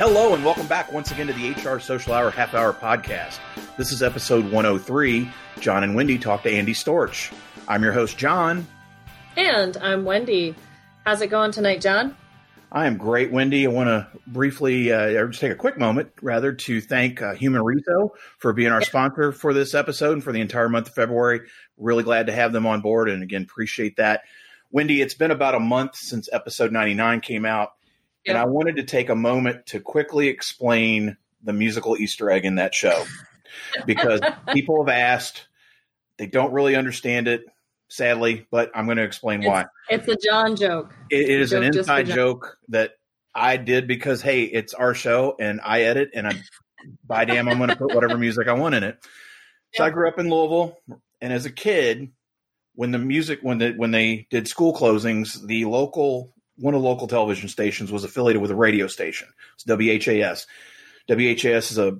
Hello, and welcome back once again to the HR Social Hour Half Hour Podcast. This is episode 103. Jon and Wendy talk to Andy Storch. I'm your host, Jon. And I'm Wendy. How's it going tonight, Jon? I am great, Wendy. I want to briefly, uh, just take a quick moment, rather, to thank uh, Humareso for being our sponsor for this episode and for the entire month of February. Really glad to have them on board, and again, appreciate that. Wendy, it's been about a month since episode 99 came out, and I wanted to take a moment to quickly explain the musical Easter egg in that show because people have asked, they don't really understand it sadly, but I'm going to explain it's, why. It's a Jon joke. it, it is an inside joke that I did because hey, it's our show and I edit and I by damn I'm going to put whatever music I want in it. So I grew up in Louisville, and as a kid, when the music when the when they did school closings, the local one of the local television stations was affiliated with a radio station. It's WHAS. WHAS is a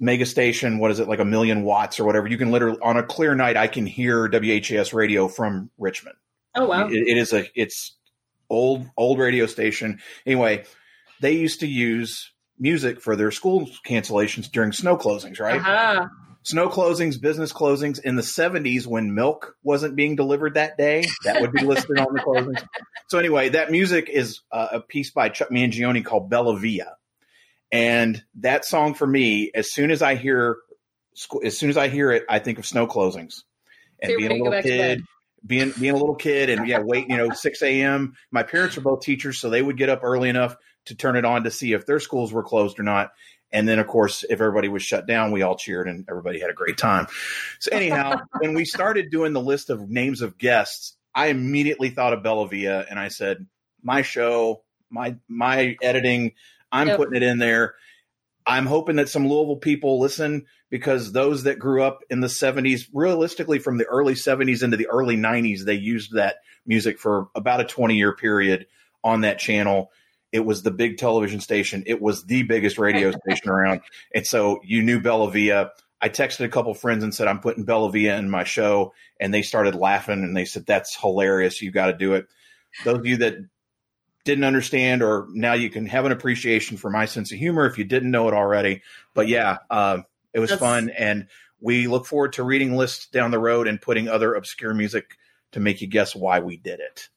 mega station. What is it like a million watts or whatever? You can literally on a clear night, I can hear WHAS radio from Richmond. Oh wow! It, it is a it's old old radio station. Anyway, they used to use music for their school cancellations during snow closings, right? Uh-huh. Snow closings, business closings in the 70s when milk wasn't being delivered that day. That would be listed on the closings. So anyway, that music is uh, a piece by Chuck Mangione called Bellavia. And that song for me, as soon as I hear, as soon as I hear it, I think of snow closings and So being a ready to go little kid, being being a little kid, and yeah, wait, you know, six a.m. My parents were both teachers, so they would get up early enough to turn it on to see if their schools were closed or not. And then, of course, if everybody was shut down, we all cheered and everybody had a great time. So anyhow, when we started doing the list of names of guests, I immediately thought of Bellavia, and I said, "My show, my my editing, I'm Yep. putting it in there." I'm hoping that some Louisville people listen because those that grew up in the 70s, realistically from the early 70s into the early 90s, they used that music for about a 20 year period on that channel. It was the big television station. It was the biggest radio station around. And so you knew Bellavia. I texted a couple friends and said, I'm putting Bellavia in my show. And they started laughing and they said, That's hilarious. You got to do it. Those of you that didn't understand, or now you can have an appreciation for my sense of humor if you didn't know it already. But yeah, uh, it was That's- fun. And we look forward to reading lists down the road and putting other obscure music to make you guess why we did it.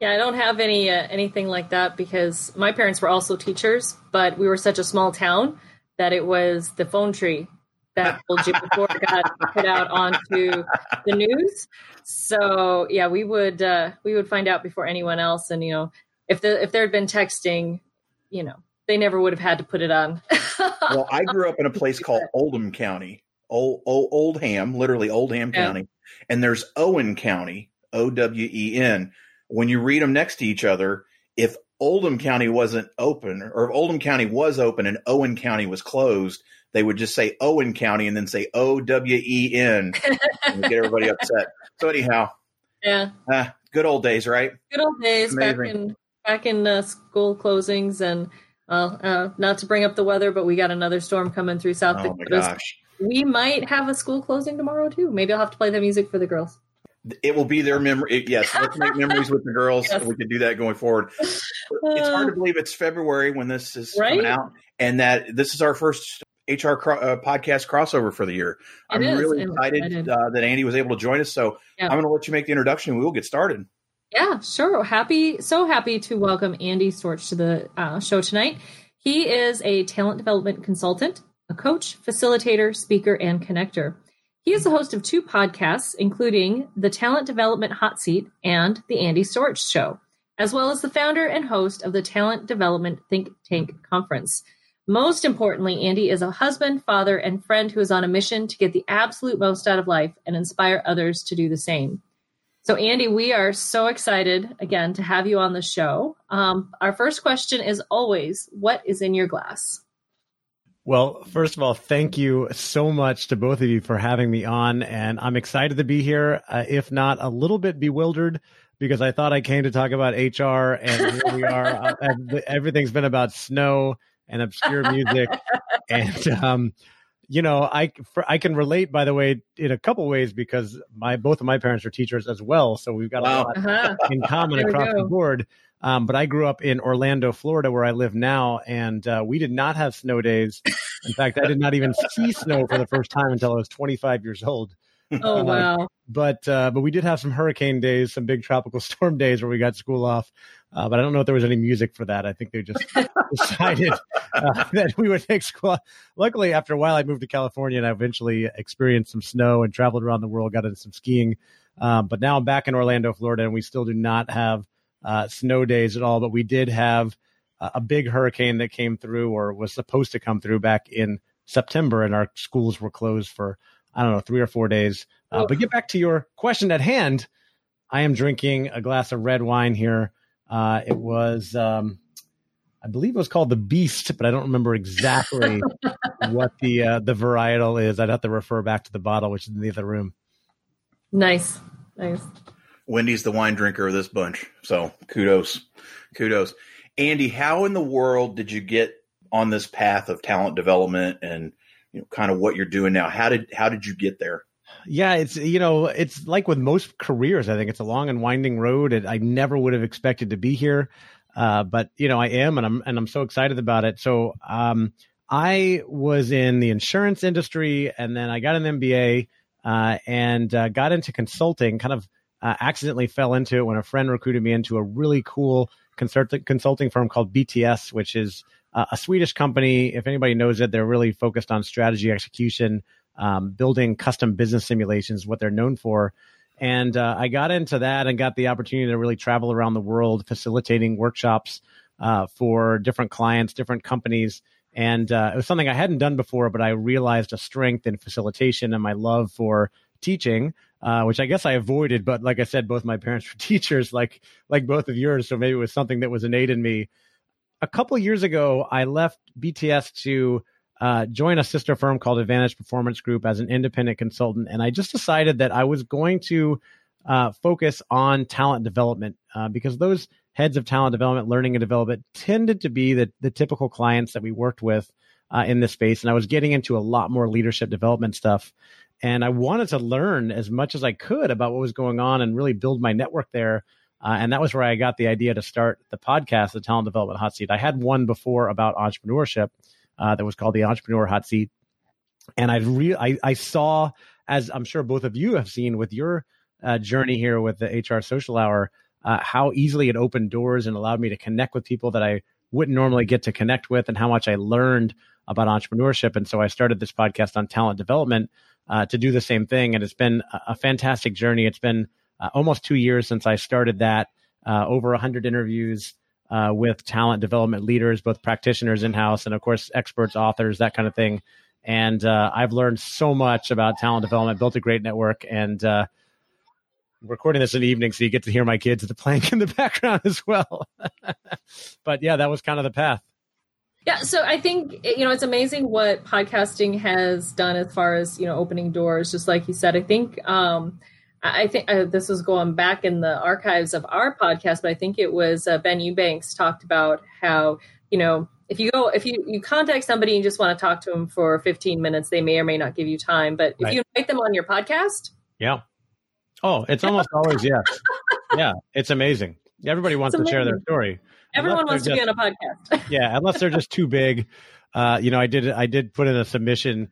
Yeah, I don't have any uh, anything like that because my parents were also teachers, but we were such a small town that it was the phone tree that told you before it got put out onto the news. So yeah, we would uh, we would find out before anyone else, and you know, if the if there had been texting, you know, they never would have had to put it on. Well, I grew up in a place called Oldham County, Old, Old, Oldham, literally Oldham Yeah. County, and there's Owen County, O W E N. When you read them next to each other, if Oldham County wasn't open, or if Oldham County was open and Owen County was closed, they would just say Owen County and then say O W E N and get everybody upset. So anyhow, yeah, ah, good old days, right? good old days back in back in uh, school closings and well, uh, not to bring up the weather, but we got another storm coming through South Oh Dakota. We might have a school closing tomorrow too. Maybe I'll have to play the music for the girls. It will be their memory. Yes, let's make memories with the girls. Yes. We could do that going forward. it's hard to believe it's February when this is Right? coming out, and that this is our first HR cro- uh, podcast crossover for the year. I'm It is. really I'm excited, excited. Uh, that Andy was able to join us. So Yeah. I'm going to let you make the introduction. and We will get started. Yeah, sure. Happy, so happy to welcome Andy Storch to the uh, show tonight. He is a talent development consultant, a coach, facilitator, speaker, and connector. He is the host of two podcasts, including the Talent Development Hot Seat and the Andy Storch Show, as well as the founder and host of the Talent Development Think Tank Conference. Most importantly, Andy is a husband, father, and friend who is on a mission to get the absolute most out of life and inspire others to do the same. So, Andy, we are so excited again to have you on the show. Um, our first question is always what is in your glass? Well, first of all, thank you so much to both of you for having me on. And I'm excited to be here, uh, if not a little bit bewildered, because I thought I came to talk about HR and here we are. Uh, everything's been about snow and obscure music. and, um, you know, I for, I can relate, by the way, in a couple ways because my both of my parents are teachers as well, so we've got Wow. a lot Uh-huh. in common across the board. Um, but I grew up in Orlando, Florida, where I live now, and uh, we did not have snow days. In fact, I did not even see snow for the first time until I was 25 years old. Oh wow! Uh, but uh, but we did have some hurricane days, some big tropical storm days where we got school off. Uh, but I don't know if there was any music for that. I think they just decided uh, that we would take school. Luckily, after a while, I moved to California and I eventually experienced some snow and traveled around the world, got into some skiing. Um, but now I'm back in Orlando, Florida, and we still do not have uh, snow days at all. But we did have a big hurricane that came through or was supposed to come through back in September, and our schools were closed for I don't know three or four days. Uh, but get back to your question at hand. I am drinking a glass of red wine here. Uh, it was, um, I believe it was called the Beast, but I don't remember exactly what the uh, the varietal is. I'd have to refer back to the bottle, which is in the other room. Nice, nice. Wendy's the wine drinker of this bunch, so kudos, kudos. Andy, how in the world did you get on this path of talent development and you know kind of what you're doing now? How did how did you get there? Yeah, it's you know, it's like with most careers, I think it's a long and winding road and I never would have expected to be here. Uh, but you know, I am and I'm and I'm so excited about it. So um, I was in the insurance industry and then I got an MBA uh, and uh, got into consulting, kind of uh, accidentally fell into it when a friend recruited me into a really cool consult- consulting firm called BTS, which is uh, a Swedish company. If anybody knows it, they're really focused on strategy execution, um, building custom business simulations, what they're known for. And uh, I got into that and got the opportunity to really travel around the world facilitating workshops uh, for different clients, different companies. And uh, it was something I hadn't done before, but I realized a strength in facilitation and my love for teaching, uh, which I guess I avoided. But like I said, both my parents were teachers, like like both of yours. So maybe it was something that was innate in me. A couple years ago, I left BTS to uh, join a sister firm called Advantage Performance Group as an independent consultant, and I just decided that I was going to uh, focus on talent development uh, because those heads of talent development, learning and development tended to be the, the typical clients that we worked with uh, in this space. And I was getting into a lot more leadership development stuff. And I wanted to learn as much as I could about what was going on and really build my network there. Uh, and that was where I got the idea to start the podcast, the Talent Development Hot Seat. I had one before about entrepreneurship uh, that was called the Entrepreneur Hot Seat. And I, re- I, I saw, as I'm sure both of you have seen with your uh, journey here with the HR Social Hour, uh, how easily it opened doors and allowed me to connect with people that I wouldn't normally get to connect with, and how much I learned about entrepreneurship. And so I started this podcast on talent development uh, to do the same thing. And it's been a, fantastic journey. It's been uh, almost two years since I started that. Uh, over 100 interviews uh, with talent development leaders, both practitioners in house and, of course, experts, authors, that kind of thing. And uh, I've learned so much about talent development, built a great network, and recording this in the evening, so you get to hear my kids at the plank in the background as well. but yeah, that was kind of the path. Yeah, so I think you know it's amazing what podcasting has done as far as you know opening doors. Just like you said, I think um, I think uh, this was going back in the archives of our podcast, but I think it was uh, Ben Eubanks talked about how you know if you go if you you contact somebody and you just want to talk to them for 15 minutes, they may or may not give you time, but if right. you invite them on your podcast, yeah, Oh, it's almost always yes. Yeah, it's amazing. Everybody wants to share their story. Everyone wants to just, be on a podcast. yeah, unless they're just too big. Uh, you know, I did I did put in a submission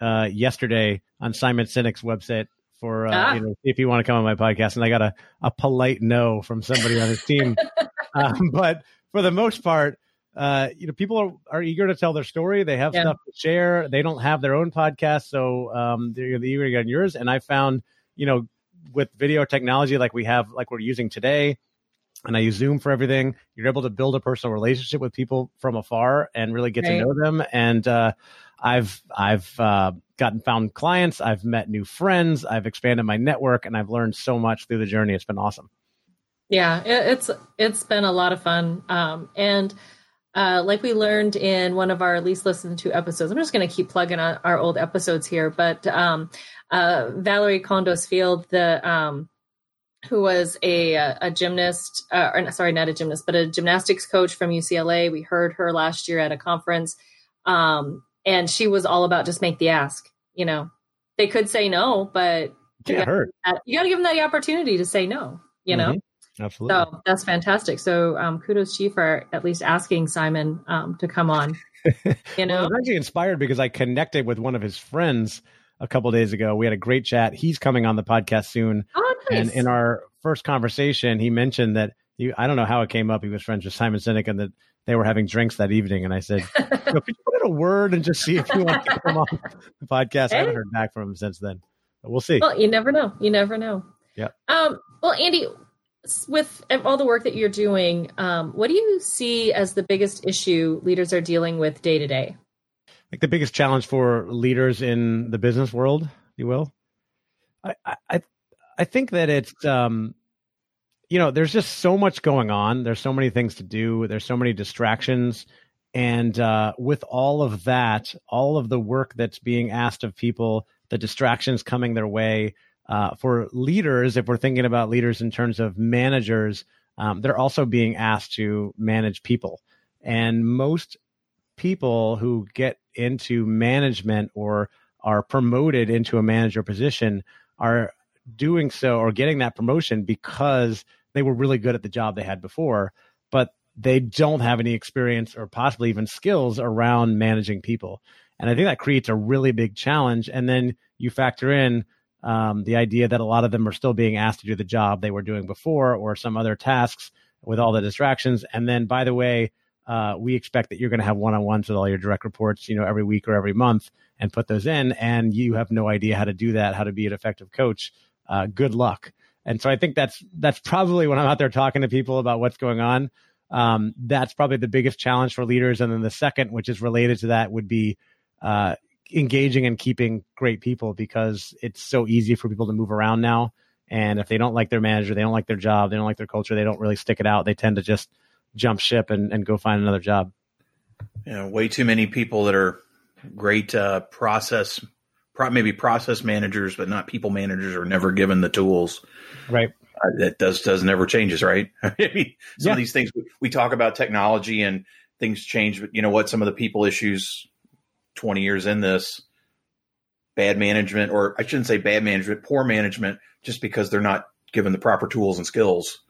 uh, yesterday on Simon Sinek's website for uh, ah. you know if you want to come on my podcast, and I got a, a polite no from somebody on his team. um, but for the most part, uh, you know, people are, are eager to tell their story. They have yeah. stuff to share. They don't have their own podcast, so um, they're eager to get on yours. And I found, you know, with video technology like we have, like we're using today, and I use Zoom for everything, you're able to build a personal relationship with people from afar and really get right. to know them. And uh, I've I've uh, gotten found clients, I've met new friends, I've expanded my network, and I've learned so much through the journey. It's been awesome. Yeah, it's it's been a lot of fun, um, and. Uh, like we learned in one of our least listened to episodes, I'm just going to keep plugging on our old episodes here, but um, uh, Valorie Kondos Field, the um, who was a a gymnast, uh, or sorry, not a gymnast, but a gymnastics coach from UCLA. We heard her last year at a conference, um, and she was all about just make the ask. You know, they could say no, but you got you got to give them that opportunity to say no. You know. Mm-hmm. Absolutely. So that's fantastic. So um, kudos to you for at least asking Simon um, to come on. You know, well, I was actually inspired because I connected with one of his friends a couple days ago. We had a great chat. He's coming on the podcast soon. Oh, nice. And in our first conversation, he mentioned that he, I don't know how it came up. He was friends with Simon Sinek and that they were having drinks that evening. And I said, could you put in a word and just see if you want to come on the podcast? Hey. I haven't heard back from him since then. But we'll see. Well, you never know. You never know. Yeah. Um, well, Andy, with all the work that you're doing, um, what do you see as the biggest issue leaders are dealing with day to day? Like the biggest challenge for leaders in the business world, you will. I I I think that it's um, you know, there's just so much going on. There's so many things to do. There's so many distractions, and uh, with all of that, all of the work that's being asked of people, the distractions coming their way uh, for leaders, if we're thinking about leaders in terms of managers, um, they're also being asked to manage people. And most people who get into management or are promoted into a manager position are doing so or getting that promotion because they were really good at the job they had before, but they don't have any experience or possibly even skills around managing people. And I think that creates a really big challenge. And then you factor in um, the idea that a lot of them are still being asked to do the job they were doing before or some other tasks with all the distractions. And then, by the way, uh, we expect that you're going to have one-on-ones with all your direct reports, you know, every week or every month, and put those in. And you have no idea how to do that, how to be an effective coach. Uh, good luck. And so I think that's that's probably when I'm out there talking to people about what's going on. Um, that's probably the biggest challenge for leaders. And then the second, which is related to that, would be uh, engaging and keeping great people because it's so easy for people to move around now. And if they don't like their manager, they don't like their job, they don't like their culture, they don't really stick it out. They tend to just jump ship and, and go find another job. Yeah, way too many people that are great uh, process, pro- maybe process managers, but not people managers, are never given the tools. Right. Uh, that does does never changes, right? I mean, some yeah. of these things we, we talk about technology and things change, but you know what? Some of the people issues 20 years in this bad management, or I shouldn't say bad management, poor management, just because they're not given the proper tools and skills.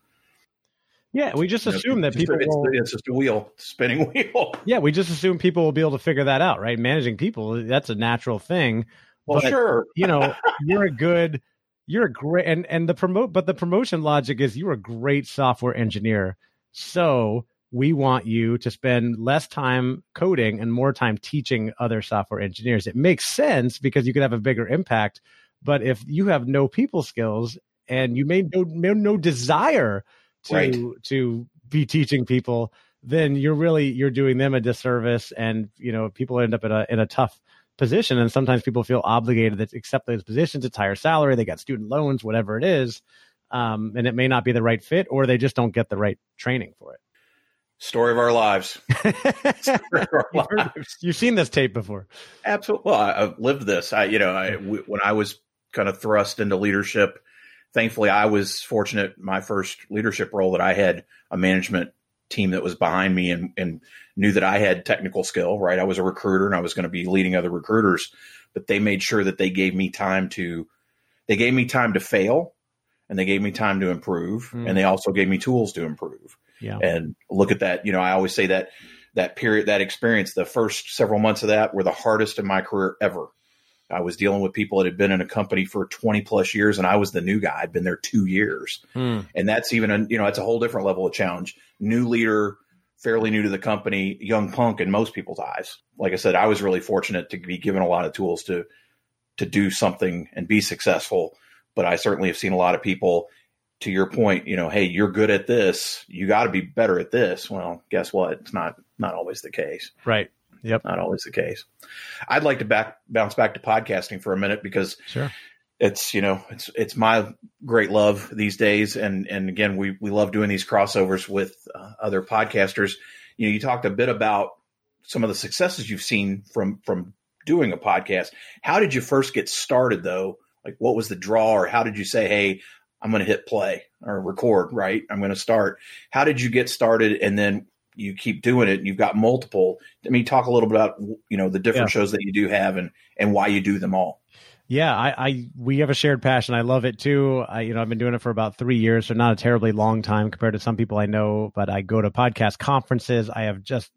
Yeah, we just you assume know, that people. It's, will, it's, just a wheel, spinning wheel. Yeah, we just assume people will be able to figure that out, right? Managing people, that's a natural thing. Well, but, sure. you know, you're a good, you're a great, and and the promote, but the promotion logic is you're a great software engineer. So we want you to spend less time coding and more time teaching other software engineers. It makes sense because you can have a bigger impact. But if you have no people skills and you may no, no desire to right. to be teaching people, then you're really you're doing them a disservice, and you know people end up in a in a tough position. And sometimes people feel obligated to accept those positions. It's higher salary, they got student loans, whatever it is, um, and it may not be the right fit, or they just don't get the right training for it. Story of our lives. of our you've, lives. you've, seen this tape before. Absolutely. Well, I, have lived this. I, you know, I, w- when I was kind of thrust into leadership, thankfully I was fortunate. My first leadership role that I had a management team that was behind me and, and knew that I had technical skill, right? I was a recruiter and I was going to be leading other recruiters, but they made sure that they gave me time to, they gave me time to fail and they gave me time to improve mm. and they also gave me tools to improve. Yeah. And look at that. You know, I always say that that period, that experience, the first several months of that were the hardest in my career ever. I was dealing with people that had been in a company for 20 plus years and I was the new guy. I'd been there two years. Hmm. And that's even a, you know, it's a whole different level of challenge. New leader, fairly new to the company, young punk in most people's eyes. Like I said, I was really fortunate to be given a lot of tools to, to do something and be successful. But I certainly have seen a lot of people to your point, you know, hey, you're good at this, you got to be better at this. Well, guess what? It's not not always the case. Right. Yep. Not always the case. I'd like to back bounce back to podcasting for a minute because sure. it's you know it's it's my great love these days, and and again we we love doing these crossovers with uh, other podcasters. You know, you talked a bit about some of the successes you've seen from from doing a podcast. How did you first get started though? Like, what was the draw, or how did you say, "Hey, I'm going to hit play or record, right? I'm going to start. How did you get started? And then you keep doing it. And you've got multiple. I mean, talk a little bit about, you know, the different yeah. shows that you do have and, and why you do them all. Yeah, I, I, we have a shared passion. I love it too. I, you know, I've been doing it for about three years, so not a terribly long time compared to some people I know. But I go to podcast conferences. I have just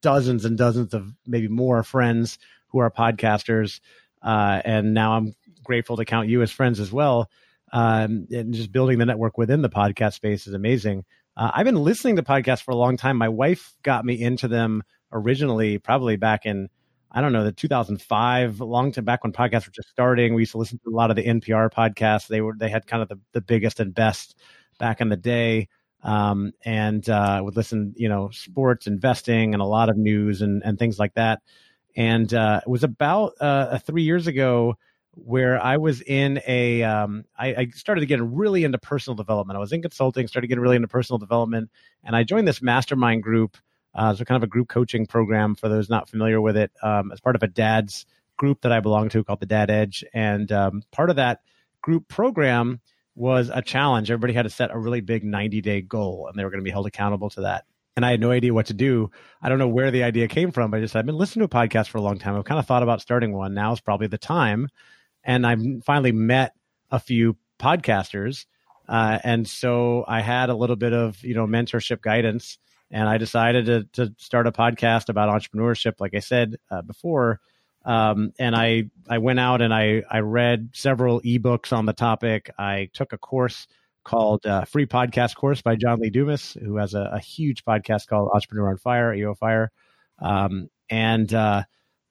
dozens and dozens of maybe more friends who are podcasters, uh, and now I'm grateful to count you as friends as well. Um, and just building the network within the podcast space is amazing. Uh, I've been listening to podcasts for a long time. My wife got me into them originally, probably back in I don't know, the 2005, long time back when podcasts were just starting. We used to listen to a lot of the NPR podcasts. They were they had kind of the, the biggest and best back in the day. Um, and uh, would listen, you know, sports, investing, and a lot of news and, and things like that. And uh, it was about uh, three years ago where I was in a, um, I, I started to get really into personal development. I was in consulting, started getting really into personal development, and I joined this mastermind group uh, so kind of a group coaching program for those not familiar with it, um, as part of a dad's group that I belong to called the Dad Edge. And um, part of that group program was a challenge. Everybody had to set a really big 90 day goal, and they were going to be held accountable to that. And I had no idea what to do. I don't know where the idea came from. But I just I've been listening to a podcast for a long time. I've kind of thought about starting one. Now is probably the time. And I've finally met a few podcasters. Uh, and so I had a little bit of, you know, mentorship guidance and I decided to, to start a podcast about entrepreneurship, like I said uh, before. Um, and I I went out and I I read several ebooks on the topic. I took a course called uh, Free Podcast Course by John Lee Dumas, who has a, a huge podcast called Entrepreneur on Fire, EO Fire, um, and uh,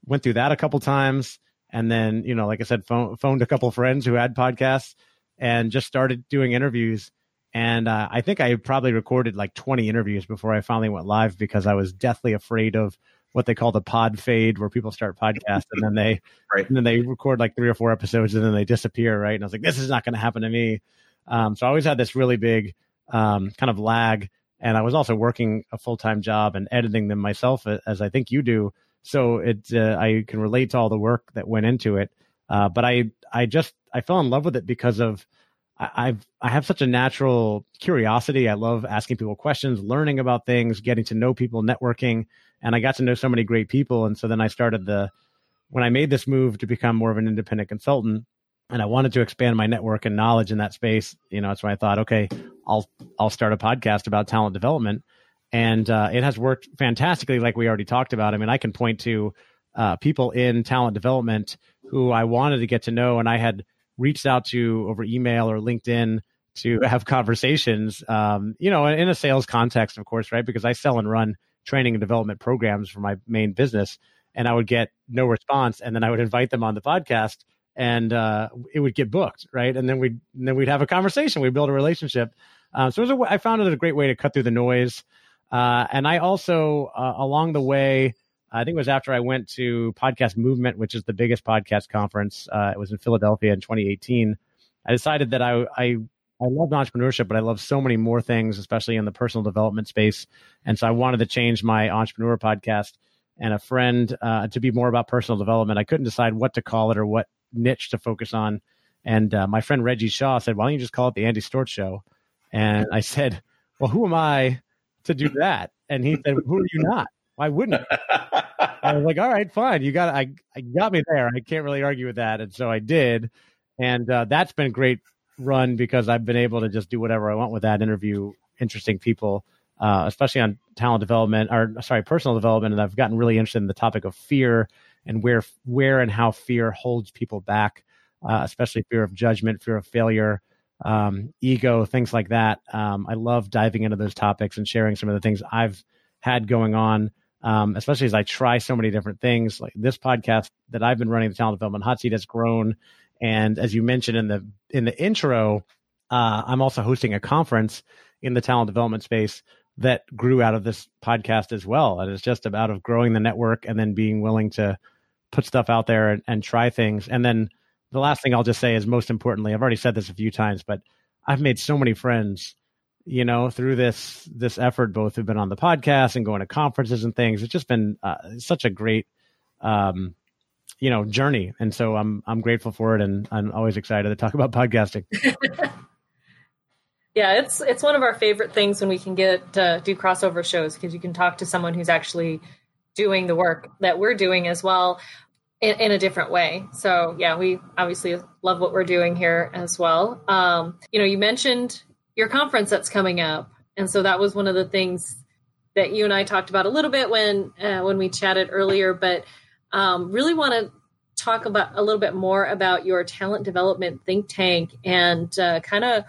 went through that a couple times. And then, you know, like I said, phone, phoned a couple friends who had podcasts and just started doing interviews and uh, I think I probably recorded like 20 interviews before I finally went live because I was deathly afraid of what they call the pod fade, where people start podcasts and then they right. and then they record like three or four episodes and then they disappear, right? And I was like, this is not going to happen to me. Um, so I always had this really big um, kind of lag, and I was also working a full time job and editing them myself, as I think you do. So it uh, I can relate to all the work that went into it. Uh, but I I just I fell in love with it because of I've I have such a natural curiosity. I love asking people questions, learning about things, getting to know people, networking, and I got to know so many great people. And so then I started the when I made this move to become more of an independent consultant, and I wanted to expand my network and knowledge in that space. You know, that's when I thought, okay, I'll I'll start a podcast about talent development, and uh, it has worked fantastically. Like we already talked about. I mean, I can point to uh, people in talent development who I wanted to get to know, and I had reached out to over email or LinkedIn to have conversations, um, you know, in a sales context, of course, right? Because I sell and run training and development programs for my main business, and I would get no response, and then I would invite them on the podcast, and uh, it would get booked, right? And then we'd then we'd have a conversation, we'd build a relationship. Um, so it was a, I found it a great way to cut through the noise, uh, and I also uh, along the way I think it was after I went to Podcast Movement, which is the biggest podcast conference. Uh, it was in Philadelphia in 2018. I decided that I, I I love entrepreneurship, but I love so many more things, especially in the personal development space. And so I wanted to change my entrepreneur podcast and a friend uh, to be more about personal development. I couldn't decide what to call it or what niche to focus on. And uh, my friend Reggie Shaw said, "Why don't you just call it the Andy Storch Show?" And I said, "Well, who am I to do that?" And he said, "Who are you not?" Why wouldn't I was like, all right, fine. You got I, I got me there. I can't really argue with that. And so I did. And uh, that's been a great run because I've been able to just do whatever I want with that, interview interesting people, uh, especially on talent development or sorry, personal development. And I've gotten really interested in the topic of fear and where where and how fear holds people back, uh, especially fear of judgment, fear of failure, um, ego, things like that. Um, I love diving into those topics and sharing some of the things I've had going on um, especially as I try so many different things. Like this podcast that I've been running, the Talent Development Hot Seat, has grown. And as you mentioned in the in the intro, uh, I'm also hosting a conference in the talent development space that grew out of this podcast as well. And it's just about of growing the network and then being willing to put stuff out there and, and try things. And then the last thing I'll just say is most importantly, I've already said this a few times, but I've made so many friends you know, through this this effort, both have been on the podcast and going to conferences and things. It's just been uh, such a great, um, you know, journey, and so I'm I'm grateful for it, and I'm always excited to talk about podcasting. yeah, it's it's one of our favorite things when we can get to do crossover shows because you can talk to someone who's actually doing the work that we're doing as well. In, in, a different way. So yeah, we obviously love what we're doing here as well. Um, you know, you mentioned your conference that's coming up, and so that was one of the things that you and I talked about a little bit when uh, when we chatted earlier. But um, really want to talk about a little bit more about your talent development think tank and uh, kind of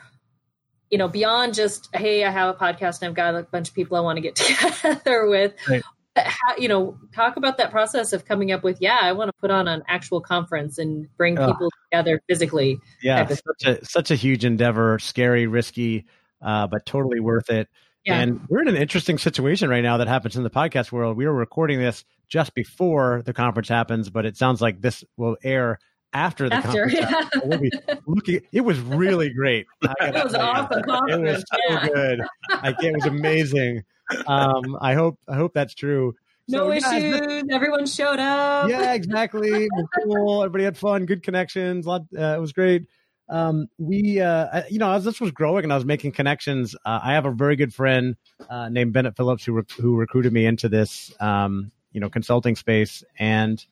you know beyond just hey i have a podcast and i've got a bunch of people i want to get together with right how, you know, talk about that process of coming up with, yeah, I want to put on an actual conference and bring people together physically. Yeah, such a such a huge endeavor, scary, risky, uh, but totally worth it. Yeah. And we're in an interesting situation right now that happens in the podcast world. We were recording this just before the conference happens, but it sounds like this will air after the after, conference. Yeah. We'll looking, it was really great. it was awesome. It was so yeah. good. I, it was amazing um, I hope I hope that's true. No so, issues. Everyone showed up. Yeah, exactly. cool. Everybody had fun. Good connections. A Lot, uh, it was great. Um, we, uh, you know, as this was growing and I was making connections, uh, I have a very good friend uh, named Bennett Phillips who rec- who recruited me into this, um, you know, consulting space, and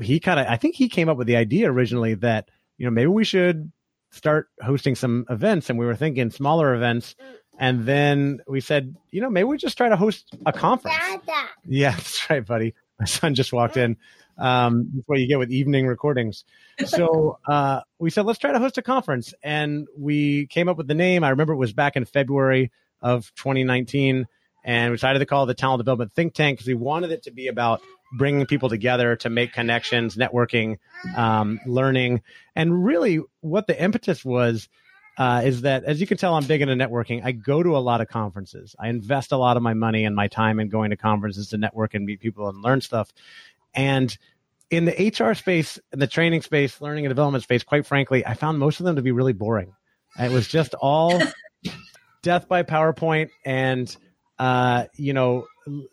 he kind of, I think he came up with the idea originally that you know maybe we should start hosting some events, and we were thinking smaller events and then we said, you know, maybe we just try to host a conference. Dada. Yeah, that's right, buddy. My son just walked in. Um, that's what you get with evening recordings. So uh, we said, let's try to host a conference. And we came up with the name. I remember it was back in February of 2019. And we decided to call it the Talent Development Think Tank because we wanted it to be about bringing people together to make connections, networking, um, learning. And really, what the impetus was uh, is that as you can tell, I'm big into networking. I go to a lot of conferences. I invest a lot of my money and my time in going to conferences to network and meet people and learn stuff. And in the HR space, in the training space, learning and development space, quite frankly, I found most of them to be really boring. It was just all death by PowerPoint and, uh, you know,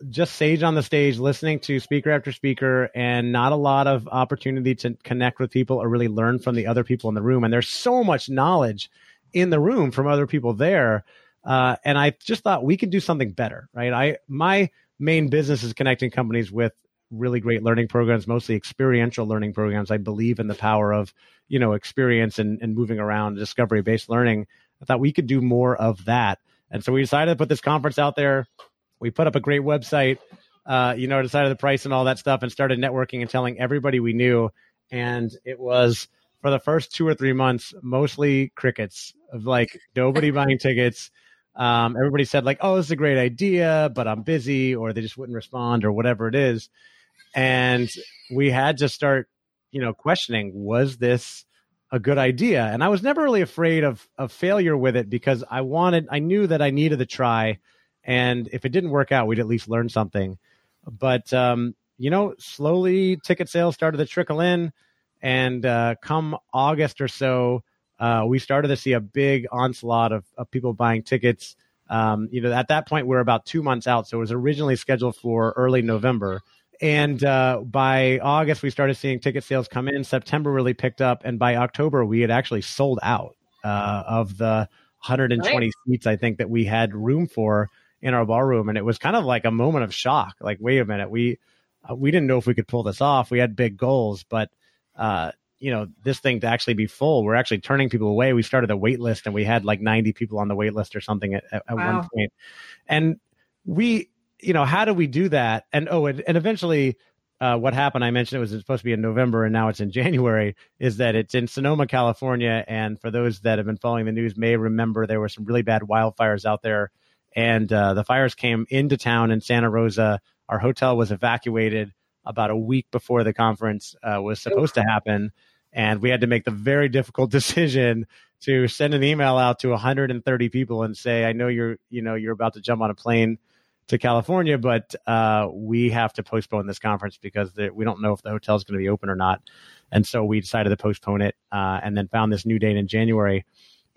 just sage on the stage, listening to speaker after speaker, and not a lot of opportunity to connect with people or really learn from the other people in the room. And there's so much knowledge in the room from other people there. Uh, and I just thought we could do something better, right? I my main business is connecting companies with really great learning programs, mostly experiential learning programs. I believe in the power of you know experience and, and moving around, discovery based learning. I thought we could do more of that, and so we decided to put this conference out there. We put up a great website, uh, you know, decided the price and all that stuff, and started networking and telling everybody we knew. And it was for the first two or three months, mostly crickets of like nobody buying tickets. Um, everybody said like, "Oh, this is a great idea," but I'm busy, or they just wouldn't respond, or whatever it is. And we had to start, you know, questioning: Was this a good idea? And I was never really afraid of of failure with it because I wanted, I knew that I needed to try, and if it didn't work out, we'd at least learn something. But um, you know, slowly ticket sales started to trickle in, and uh, come August or so uh, we started to see a big onslaught of, of people buying tickets. Um, you know, at that point, we are about two months out. So it was originally scheduled for early November. And uh, by August, we started seeing ticket sales come in. September really picked up. And by October, we had actually sold out uh, of the 120 right. seats, I think, that we had room for in our ballroom. And it was kind of like a moment of shock. Like, wait a minute, we, uh, we didn't know if we could pull this off. We had big goals, but uh, you know this thing to actually be full we're actually turning people away we started a wait list and we had like 90 people on the wait list or something at, at wow. one point and we you know how do we do that and oh and, and eventually uh, what happened i mentioned it was supposed to be in november and now it's in january is that it's in sonoma california and for those that have been following the news may remember there were some really bad wildfires out there and uh, the fires came into town in santa rosa our hotel was evacuated about a week before the conference uh, was supposed to happen and we had to make the very difficult decision to send an email out to 130 people and say, "I know you're, you know, you're about to jump on a plane to California, but uh, we have to postpone this conference because the, we don't know if the hotel is going to be open or not." And so we decided to postpone it, uh, and then found this new date in January.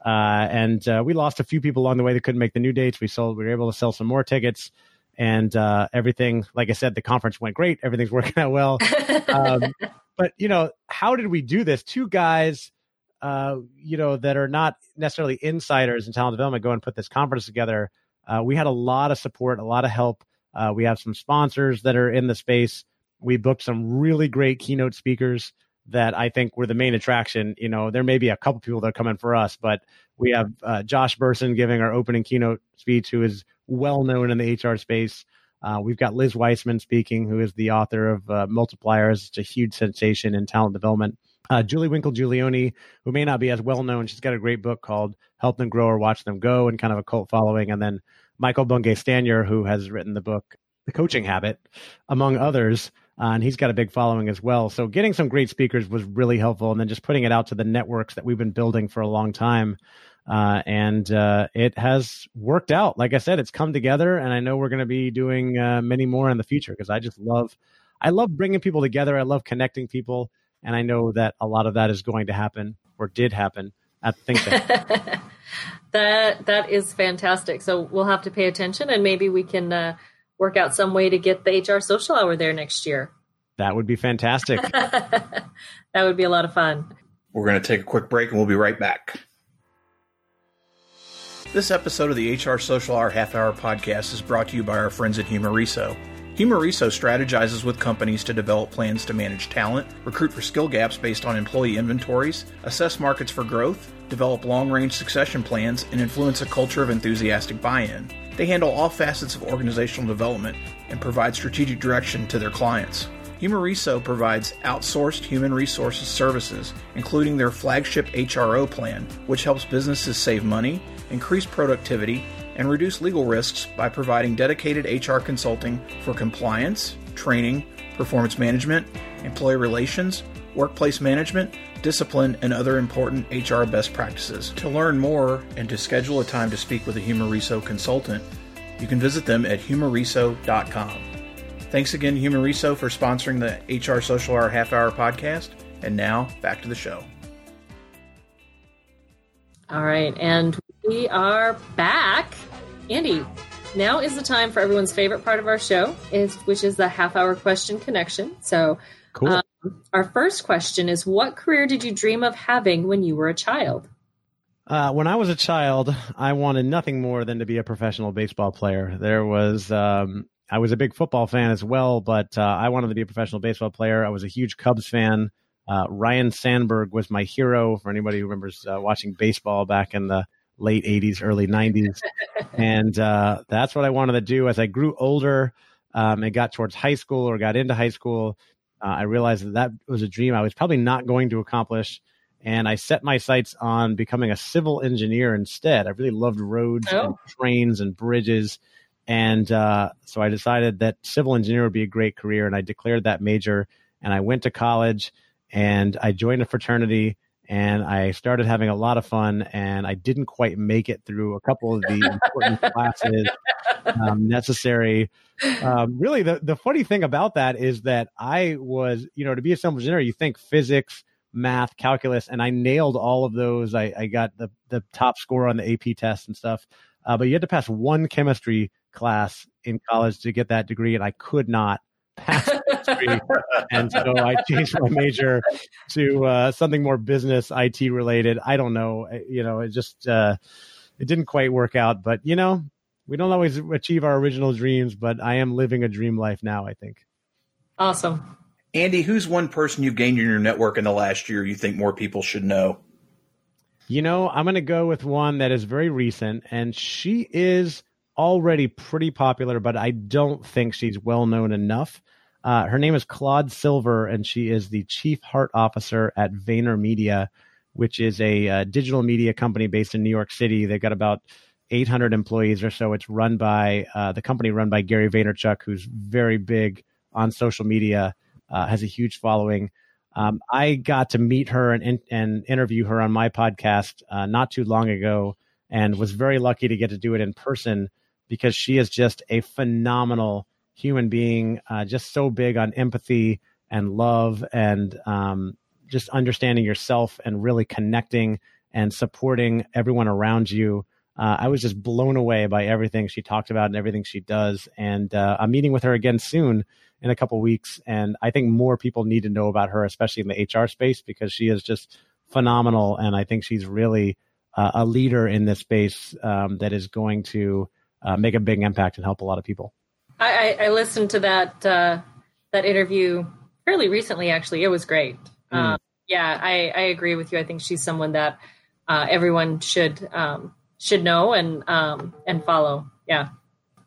Uh, and uh, we lost a few people along the way that couldn't make the new dates. We sold, we were able to sell some more tickets and uh, everything. Like I said, the conference went great. Everything's working out well. Um, but you know, how did we do this? Two guys, uh, you know, that are not necessarily insiders in talent development go and put this conference together. Uh, we had a lot of support, a lot of help. Uh, we have some sponsors that are in the space. We booked some really great keynote speakers that I think were the main attraction. You know, there may be a couple people that are coming for us, but we have uh, Josh Bersin giving our opening keynote speech, who is well known in the HR space. Uh, we've got Liz Wiseman speaking, who is the author of uh, Multipliers. It's a huge sensation in talent development. Uh, Julie Winkle Giulioni, who may not be as well known, she's got a great book called Help Them Grow or Watch Them Go and kind of a cult following. And then Michael Bungay Stanier, who has written the book The Coaching Habit, among others. Uh, and he's got a big following as well. So getting some great speakers was really helpful. And then just putting it out to the networks that we've been building for a long time. Uh, and uh, it has worked out. Like I said, it's come together, and I know we're going to be doing uh, many more in the future because I just love, I love bringing people together. I love connecting people, and I know that a lot of that is going to happen or did happen at Think Tank. that that is fantastic. So we'll have to pay attention, and maybe we can uh, work out some way to get the HR social hour there next year. That would be fantastic. that would be a lot of fun. We're going to take a quick break, and we'll be right back. This episode of the HR Social Hour Half Hour podcast is brought to you by our friends at Humareso. Humareso strategizes with companies to develop plans to manage talent, recruit for skill gaps based on employee inventories, assess markets for growth, develop long range succession plans, and influence a culture of enthusiastic buy in. They handle all facets of organizational development and provide strategic direction to their clients. Humareso provides outsourced human resources services, including their flagship HRO plan, which helps businesses save money increase productivity, and reduce legal risks by providing dedicated HR consulting for compliance, training, performance management, employee relations, workplace management, discipline, and other important HR best practices. To learn more and to schedule a time to speak with a Humareso consultant, you can visit them at humareso.com. Thanks again, Humareso, for sponsoring the HR Social Hour Half Hour podcast. And now, back to the show. All right. And we are back. Andy, now is the time for everyone's favorite part of our show, is which is the half hour question connection. So, cool. Um, our first question is What career did you dream of having when you were a child? Uh, when I was a child, I wanted nothing more than to be a professional baseball player. There was, um, I was a big football fan as well, but uh, I wanted to be a professional baseball player. I was a huge Cubs fan. Uh, Ryne Sandberg was my hero for anybody who remembers uh, watching baseball back in the late 80s, early 90s. and uh, that's what I wanted to do. As I grew older um, and got towards high school or got into high school, uh, I realized that that was a dream I was probably not going to accomplish. And I set my sights on becoming a civil engineer instead. I really loved roads oh. and trains and bridges. And uh, so I decided that civil engineer would be a great career. And I declared that major. And I went to college and I joined a fraternity and I started having a lot of fun. And I didn't quite make it through a couple of the important classes um, necessary. Um, really, the the funny thing about that is that I was, you know, to be a civil engineer, you think physics, math, calculus, and I nailed all of those. I, I got the the top score on the AP test and stuff. Uh, but you had to pass one chemistry class in college to get that degree, and I could not and so I changed my major to uh, something more business IT related. I don't know, you know, it just uh, it didn't quite work out, but you know, we don't always achieve our original dreams, but I am living a dream life now. I think. Awesome, Andy. Who's one person you've gained in your network in the last year you think more people should know? You know, I'm going to go with one that is very recent, and she is already pretty popular, but I don't think she's well known enough. Uh, her name is Claude Silver, and she is the Chief Heart Officer at VaynerMedia, which is a uh, digital media company based in New York City. They've got about 800 employees or so. It's run by uh, the company run by Gary Vaynerchuk, who's very big on social media, uh, has a huge following. Um, I got to meet her and, and interview her on my podcast uh, not too long ago, and was very lucky to get to do it in person because she is just a phenomenal human being, uh, just so big on empathy and love and um, just understanding yourself and really connecting and supporting everyone around you. Uh, I was just blown away by everything she talked about and everything she does. And uh, I'm meeting with her again soon in a couple weeks. And I think more people need to know about her, especially in the HR space, because she is just phenomenal. And I think she's really uh, a leader in this space um, that is going to uh, make a big impact and help a lot of people. I, I, listened to that uh, that interview fairly recently. Actually, it was great. Mm. Um, yeah, I, I agree with you. I think she's someone that uh, everyone should um, should know and um, and follow. Yeah.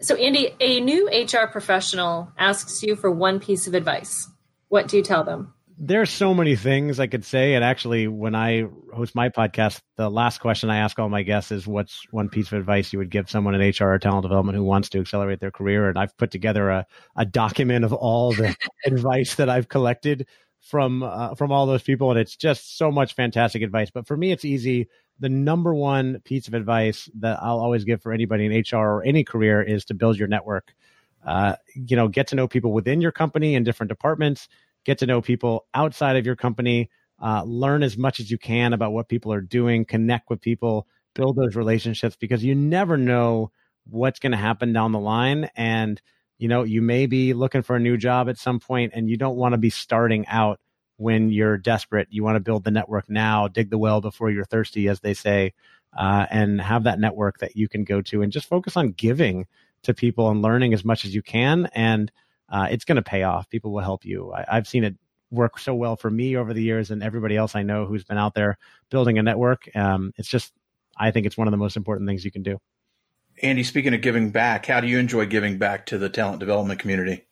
So, Andy, a new HR professional asks you for one piece of advice. What do you tell them? There's so many things I could say. And actually, when I host my podcast, the last question I ask all my guests is what's one piece of advice you would give someone in HR or talent development who wants to accelerate their career? And I've put together a, a document of all the advice that I've collected from uh, from all those people, and it's just so much fantastic advice. But for me, it's easy. The number one piece of advice that I'll always give for anybody in HR or any career is to build your network. Uh, you know, get to know people within your company in different departments get to know people outside of your company, uh, learn as much as you can about what people are doing, connect with people, build those relationships because you never know what's going to happen down the line. And, you know, you may be looking for a new job at some point and you don't want to be starting out when you're desperate. You want to build the network now, dig the well before you're thirsty, as they say, uh, and have that network that you can go to and just focus on giving to people and learning as much as you can. And, uh, it's going to pay off. People will help you. I, I've seen it work so well for me over the years and everybody else I know who's been out there building a network. Um, it's just, I think it's one of the most important things you can do. Andy, speaking of giving back, how do you enjoy giving back to the talent development community?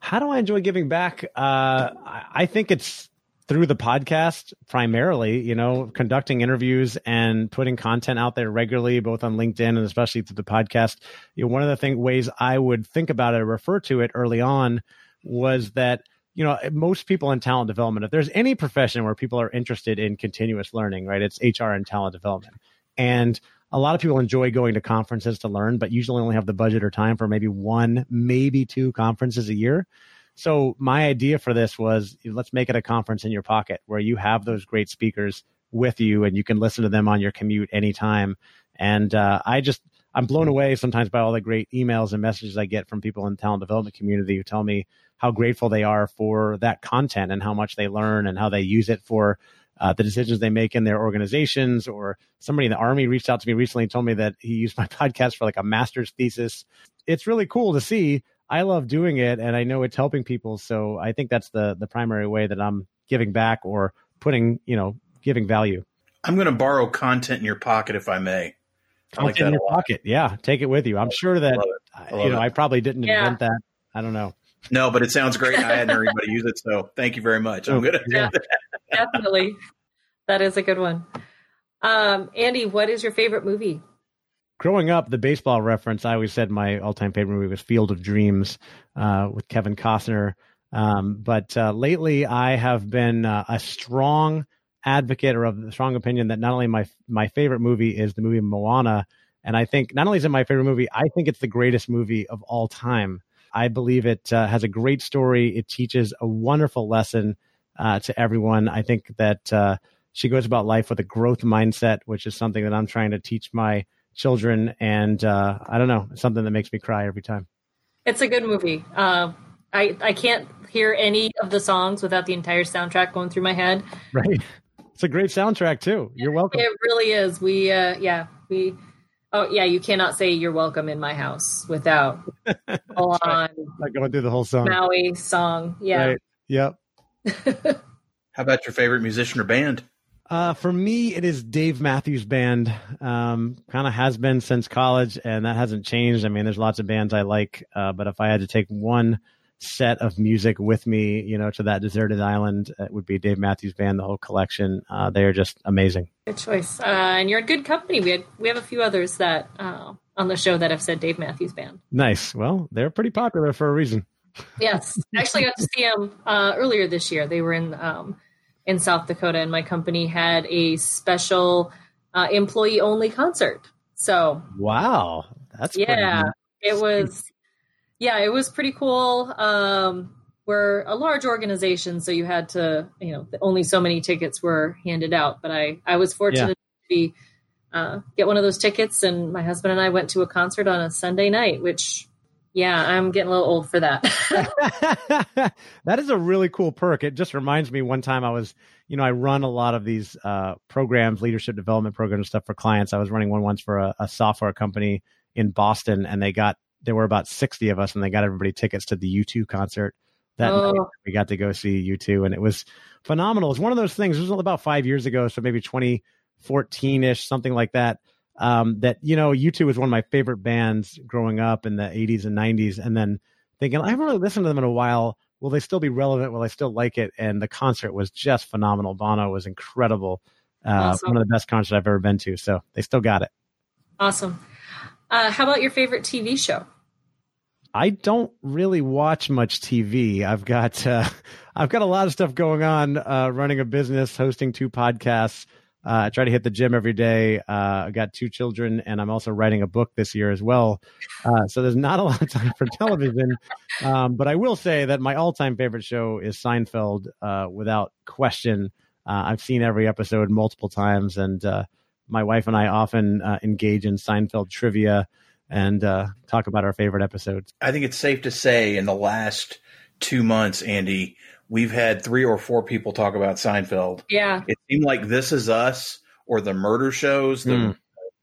How do I enjoy giving back? Uh, I think it's through the podcast primarily, you know, conducting interviews and putting content out there regularly, both on LinkedIn and especially through the podcast. You know, one of the thing, ways I would think about it or refer to it early on was that, you know, most people in talent development, if there's any profession where people are interested in continuous learning, right, it's HR and talent development. And a lot of people enjoy going to conferences to learn, but usually only have the budget or time for maybe one, maybe two conferences a year. So my idea for this was let's make it a conference in your pocket where you have those great speakers with you and you can listen to them on your commute anytime. And uh, I just I'm blown away sometimes by all the great emails and messages I get from people in the talent development community who tell me how grateful they are for that content and how much they learn and how they use it for uh, the decisions they make in their organizations. Or somebody in the army reached out to me recently and told me that he used my podcast for like a master's thesis. It's really cool to see I love doing it and I know it's helping people. So I think that's the the primary way that I'm giving back or putting, you know, giving value. I'm going to borrow content in your pocket if I may. I like in your pocket. Yeah. Take it with you. I'm sure that, you know, it. I probably didn't yeah. invent that. I don't know. No, but it sounds great. I hadn't heard anybody use it. So thank you very much. I'm oh, going to yeah, definitely. That is a good one. Um, Andy, what is your favorite movie? Growing up, the baseball reference I always said my all-time favorite movie was Field of Dreams uh, with Kevin Costner. Um, but uh, lately, I have been uh, a strong advocate or of the strong opinion that not only my my favorite movie is the movie Moana, and I think not only is it my favorite movie, I think it's the greatest movie of all time. I believe it uh, has a great story. It teaches a wonderful lesson uh, to everyone. I think that uh, she goes about life with a growth mindset, which is something that I'm trying to teach my children, and uh, I don't know, something that makes me cry every time. It's a good movie. Uh, I I can't hear any of the songs without the entire soundtrack going through my head. Right. It's a great soundtrack too. You're welcome. It really is. We uh, yeah we. Oh yeah, you cannot say "You're welcome" in my house without full on like going through the whole song. Maui song. Yeah. Right. Yep. How about your favorite musician or band? Uh, for me, it is Dave Matthews Band. Um, kind of has been since college, and that hasn't changed. I mean, there's lots of bands I like, uh, but if I had to take one set of music with me, you know, to that deserted island, it would be Dave Matthews Band. The whole collection, uh, they are just amazing. Good choice, uh, and you're in good company. We had we have a few others that uh, on the show that have said Dave Matthews Band. Nice. Well, they're pretty popular for a reason. yes, I actually, got to see them uh, earlier this year. They were in. Um, in South Dakota, and my company had a special uh, employee only concert. So wow, that's yeah, it was yeah, it was pretty cool. Um, we're a large organization, so you had to you know only so many tickets were handed out, but I I was fortunate yeah. to be. Uh, get one of those tickets, and my husband and I went to a concert on a Sunday night, which yeah, I'm getting a little old for that. that is a really cool perk. It just reminds me one time I was, you know, I run a lot of these uh, programs, leadership development programs, stuff for clients. I was running one once for a, a, software company in Boston, and they got there were about sixty of us, and they got everybody tickets to the U2 concert that oh. we got to go see U2, and it was phenomenal. It's one of those things. It was about five years ago, so maybe 2014 ish, something like that. Um, that you know, U2 was one of my favorite bands growing up in the 80s and 90s, and then thinking I haven't really listened to them in a while. Will they still be relevant? Will I still like it? And the concert was just phenomenal. Bono was incredible. Uh, awesome. One of the best concerts I've ever been to. So they still got it. Awesome. Uh, how about your favorite TV show? I don't really watch much TV. I've got uh, I've got a lot of stuff going on, uh, running a business, hosting two podcasts. Uh, I try to hit the gym every day. Uh, I got two children, and I'm also writing a book this year as well. Uh, so there's not a lot of time for television. Um, but I will say that my all-time favorite show is Seinfeld, uh, without question. I've seen every episode multiple times, and my wife and I often engage in Seinfeld trivia and uh, talk about our favorite episodes. I think it's safe to say in the last two months, Andy, we've had three or four people talk about Seinfeld. Yeah. It seemed like This Is Us or the murder shows, the mm.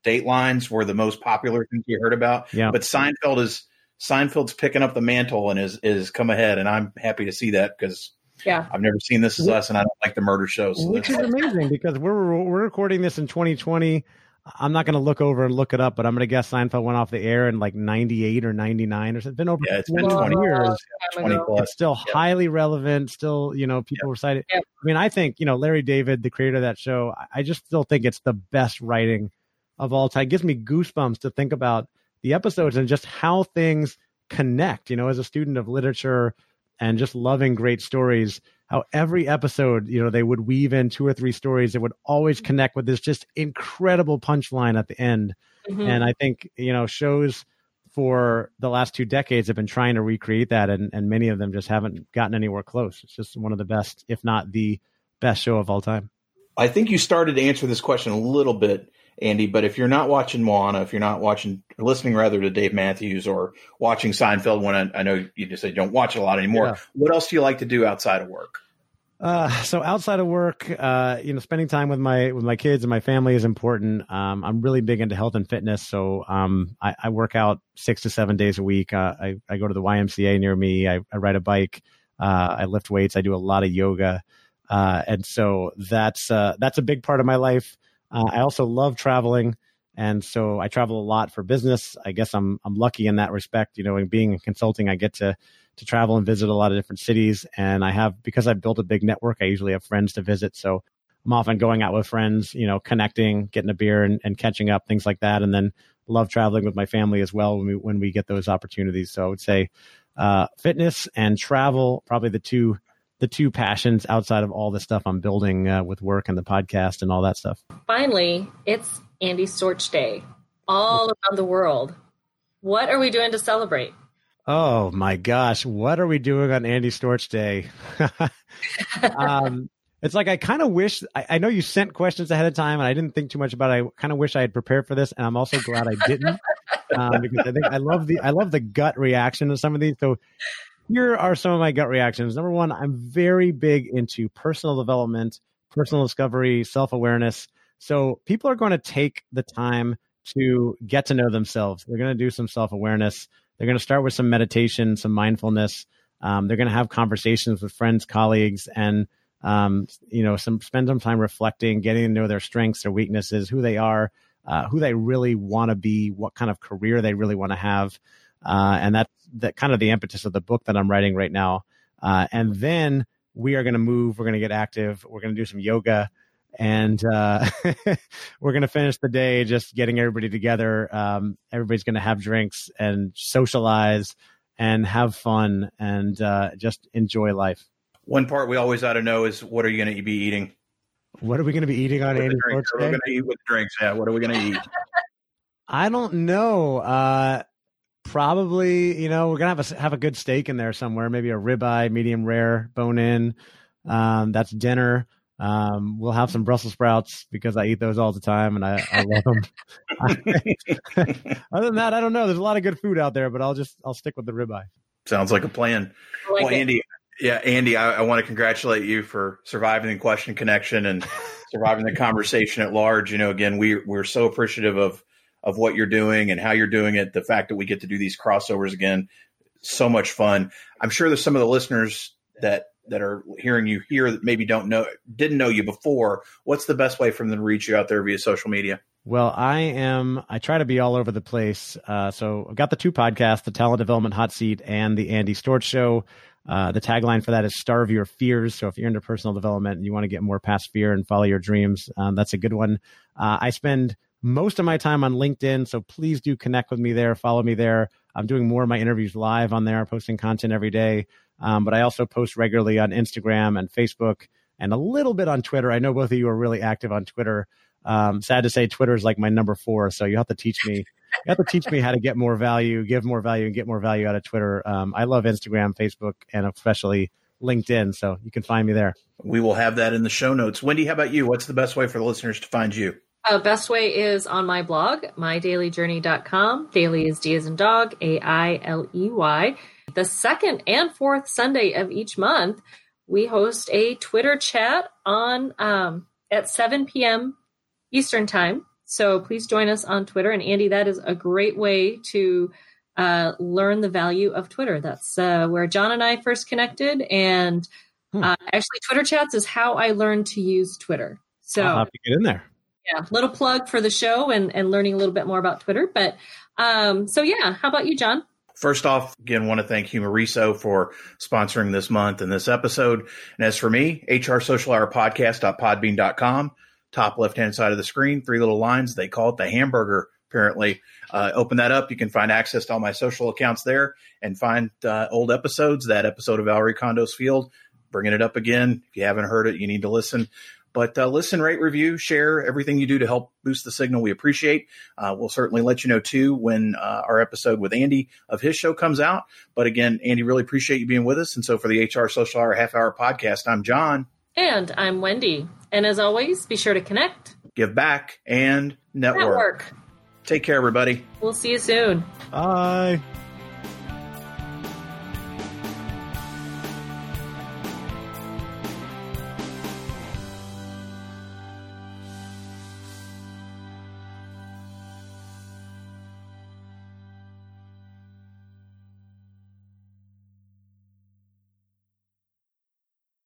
Datelines were the most popular things you heard about. Yeah. But Seinfeld is Seinfeld's picking up the mantle and is is come ahead, and I'm happy to see that because yeah, I've never seen This Is Us, and I don't like the murder shows. So Which is amazing because we're we're recording this in 2020. I'm not going to look over and look it up, but I'm going to guess Seinfeld went off the air in like 98 or 99 or something. It's been over yeah, it's been 20 years. 20 plus. It's still yeah. highly relevant. Still, you know, people yeah. recite it. I mean, I think, you know, Larry David, the creator of that show, I just still think it's the best writing of all time. It gives me goosebumps to think about the episodes and just how things connect, you know, as a student of literature and just loving great stories how every episode, you know, they would weave in two or three stories that would always connect with this just incredible punchline at the end. Mm-hmm. And I think, you know, shows for the last two decades have been trying to recreate that and, and many of them just haven't gotten anywhere close. It's just one of the best, if not the best show of all time. I think you started to answer this question a little bit Andy. But if you're not watching Moana, if you're not watching, listening rather to Dave Matthews or watching Seinfeld, when I, I know you just said don't watch a lot anymore, yeah. what else do you like to do outside of work? Uh, so outside of work, uh, you know, spending time with my with my kids and my family is important. Um, I'm really big into health and fitness, so um, I, I, work out six to seven days a week. Uh, I, I go to the YMCA near me. I, I ride a bike. Uh, I lift weights. I do a lot of yoga, uh, and so that's uh, that's a big part of my life. Uh, I also love traveling, and so I travel a lot for business. I guess I'm I'm lucky in that respect. You know, in being in consulting, I get to to travel and visit a lot of different cities, and I have because I've built a big network. I usually have friends to visit, so I'm often going out with friends. You know, connecting, getting a beer, and, and catching up, things like that, and then love traveling with my family as well when we when we get those opportunities. So I would say uh, fitness and travel probably the two the two passions outside of all the stuff I'm building uh, with work and the podcast and all that stuff. Finally, it's Andy Storch Day all around the world. What are we doing to celebrate? Oh my gosh, what are we doing on Andy Storch Day? um, it's like I kind of wish I, I, know you sent questions ahead of time, and I didn't think too much about it. I kind of wish I had prepared for this, and I'm also glad I didn't um, because I think I love the I love the gut reaction to some of these. So here are some of my gut reactions. Number one, I'm very big into personal development, personal discovery, self awareness. So people are going to take the time to get to know themselves. They're going to do some self awareness. They're going to start with some meditation, some mindfulness. Um, they're going to have conversations with friends, colleagues, and um, you know, some spend some time reflecting, getting to know their strengths, their weaknesses, who they are, uh, who they really want to be, what kind of career they really want to have. Uh, and that's that kind of the impetus of the book that I'm writing right now. Uh, and then we are going to move. We're going to get active. We're going to do some yoga, and uh, we're going to finish the day just getting everybody together. Um, everybody's going to have drinks and socialize and have fun and uh, just enjoy life. One part we always ought to know is what are you going to be eating? What are we going to be eating on Andy What are we going to eat with drinks? Yeah, what are we going to eat? I don't know. Uh, probably, you know, we're gonna have a have a good steak in there somewhere. Maybe a ribeye, medium rare, bone in. Um, that's dinner. Um, we'll have some Brussels sprouts because I eat those all the time and I, I love them. Other than that, I don't know. There's a lot of good food out there, but I'll just I'll stick with the ribeye. Sounds like a plan. Like well, it. Andy, yeah, Andy, I, I, want to congratulate you for surviving the question connection and surviving the conversation at large. You know, again, we we're so appreciative of of what you're doing and how you're doing it. The fact that we get to do these crossovers again, so much fun. I'm sure there's some of the listeners that that are hearing you here that maybe don't know didn't know you before. What's the best way for them to reach you out there via social media? Well, I am. I try to be all over the place. Uh, so I've got the two podcasts, the Talent Development Hot Seat and the Andy Storch Show. Uh, the tagline for that is "Starve Your Fears." So if you're into personal development and you want to get more past fear and follow your dreams, um, that's a good one. Uh, I spend most of my time on LinkedIn, so please do connect with me there. Follow me there. I'm doing more of my interviews live on there, posting content every day. Um, but I also post regularly on Instagram and Facebook and a little bit on Twitter. I know both of you are really active on Twitter. Um, sad to say, Twitter is like my number four, so you have to teach me. You have to teach me how to get more value, give more value, and get more value out of Twitter. Um, I love Instagram, Facebook, and especially LinkedIn, so you can find me there. We will have that in the show notes. Wendy, how about you? What's the best way for the listeners to find you? Uh, best way is on my blog, mydaileyjourney.com. Daily is D as in dog, A I L E Y. The second and fourth Sunday of each month, we host a Twitter chat on um, at 7 p.m. Eastern Time. So please join us on Twitter. And Andy, that is a great way to uh, learn the value of Twitter. That's uh, where Jon and I first connected. And hmm. uh, actually, Twitter chats is how I learned to use Twitter. So I'll have to get in there. Yeah, little plug for the show and, and learning a little bit more about Twitter. But um, so yeah, how about you, Jon? First off, again, want to thank Humareso for sponsoring this month and this episode. And as for me, HR Social Hour Podcast.podbean.com, top left hand side of the screen, three little lines. They call it the hamburger, apparently. Uh, open that up. You can find access to all my social accounts there and find uh, old episodes. That episode of Valorie Kondos Field, bringing it up again. If you haven't heard it, you need to listen. But uh, listen, rate, review, share everything you do to help boost the signal. We appreciate. Uh, we'll certainly let you know too when uh, our episode with Andy of his show comes out. But again, Andy, really appreciate you being with us. And so for the HR Social Hour Half Hour Podcast, I'm Jon. And I'm Wendy. And as always, be sure to connect, give back, and network. network. Take care, everybody. We'll see you soon. Bye.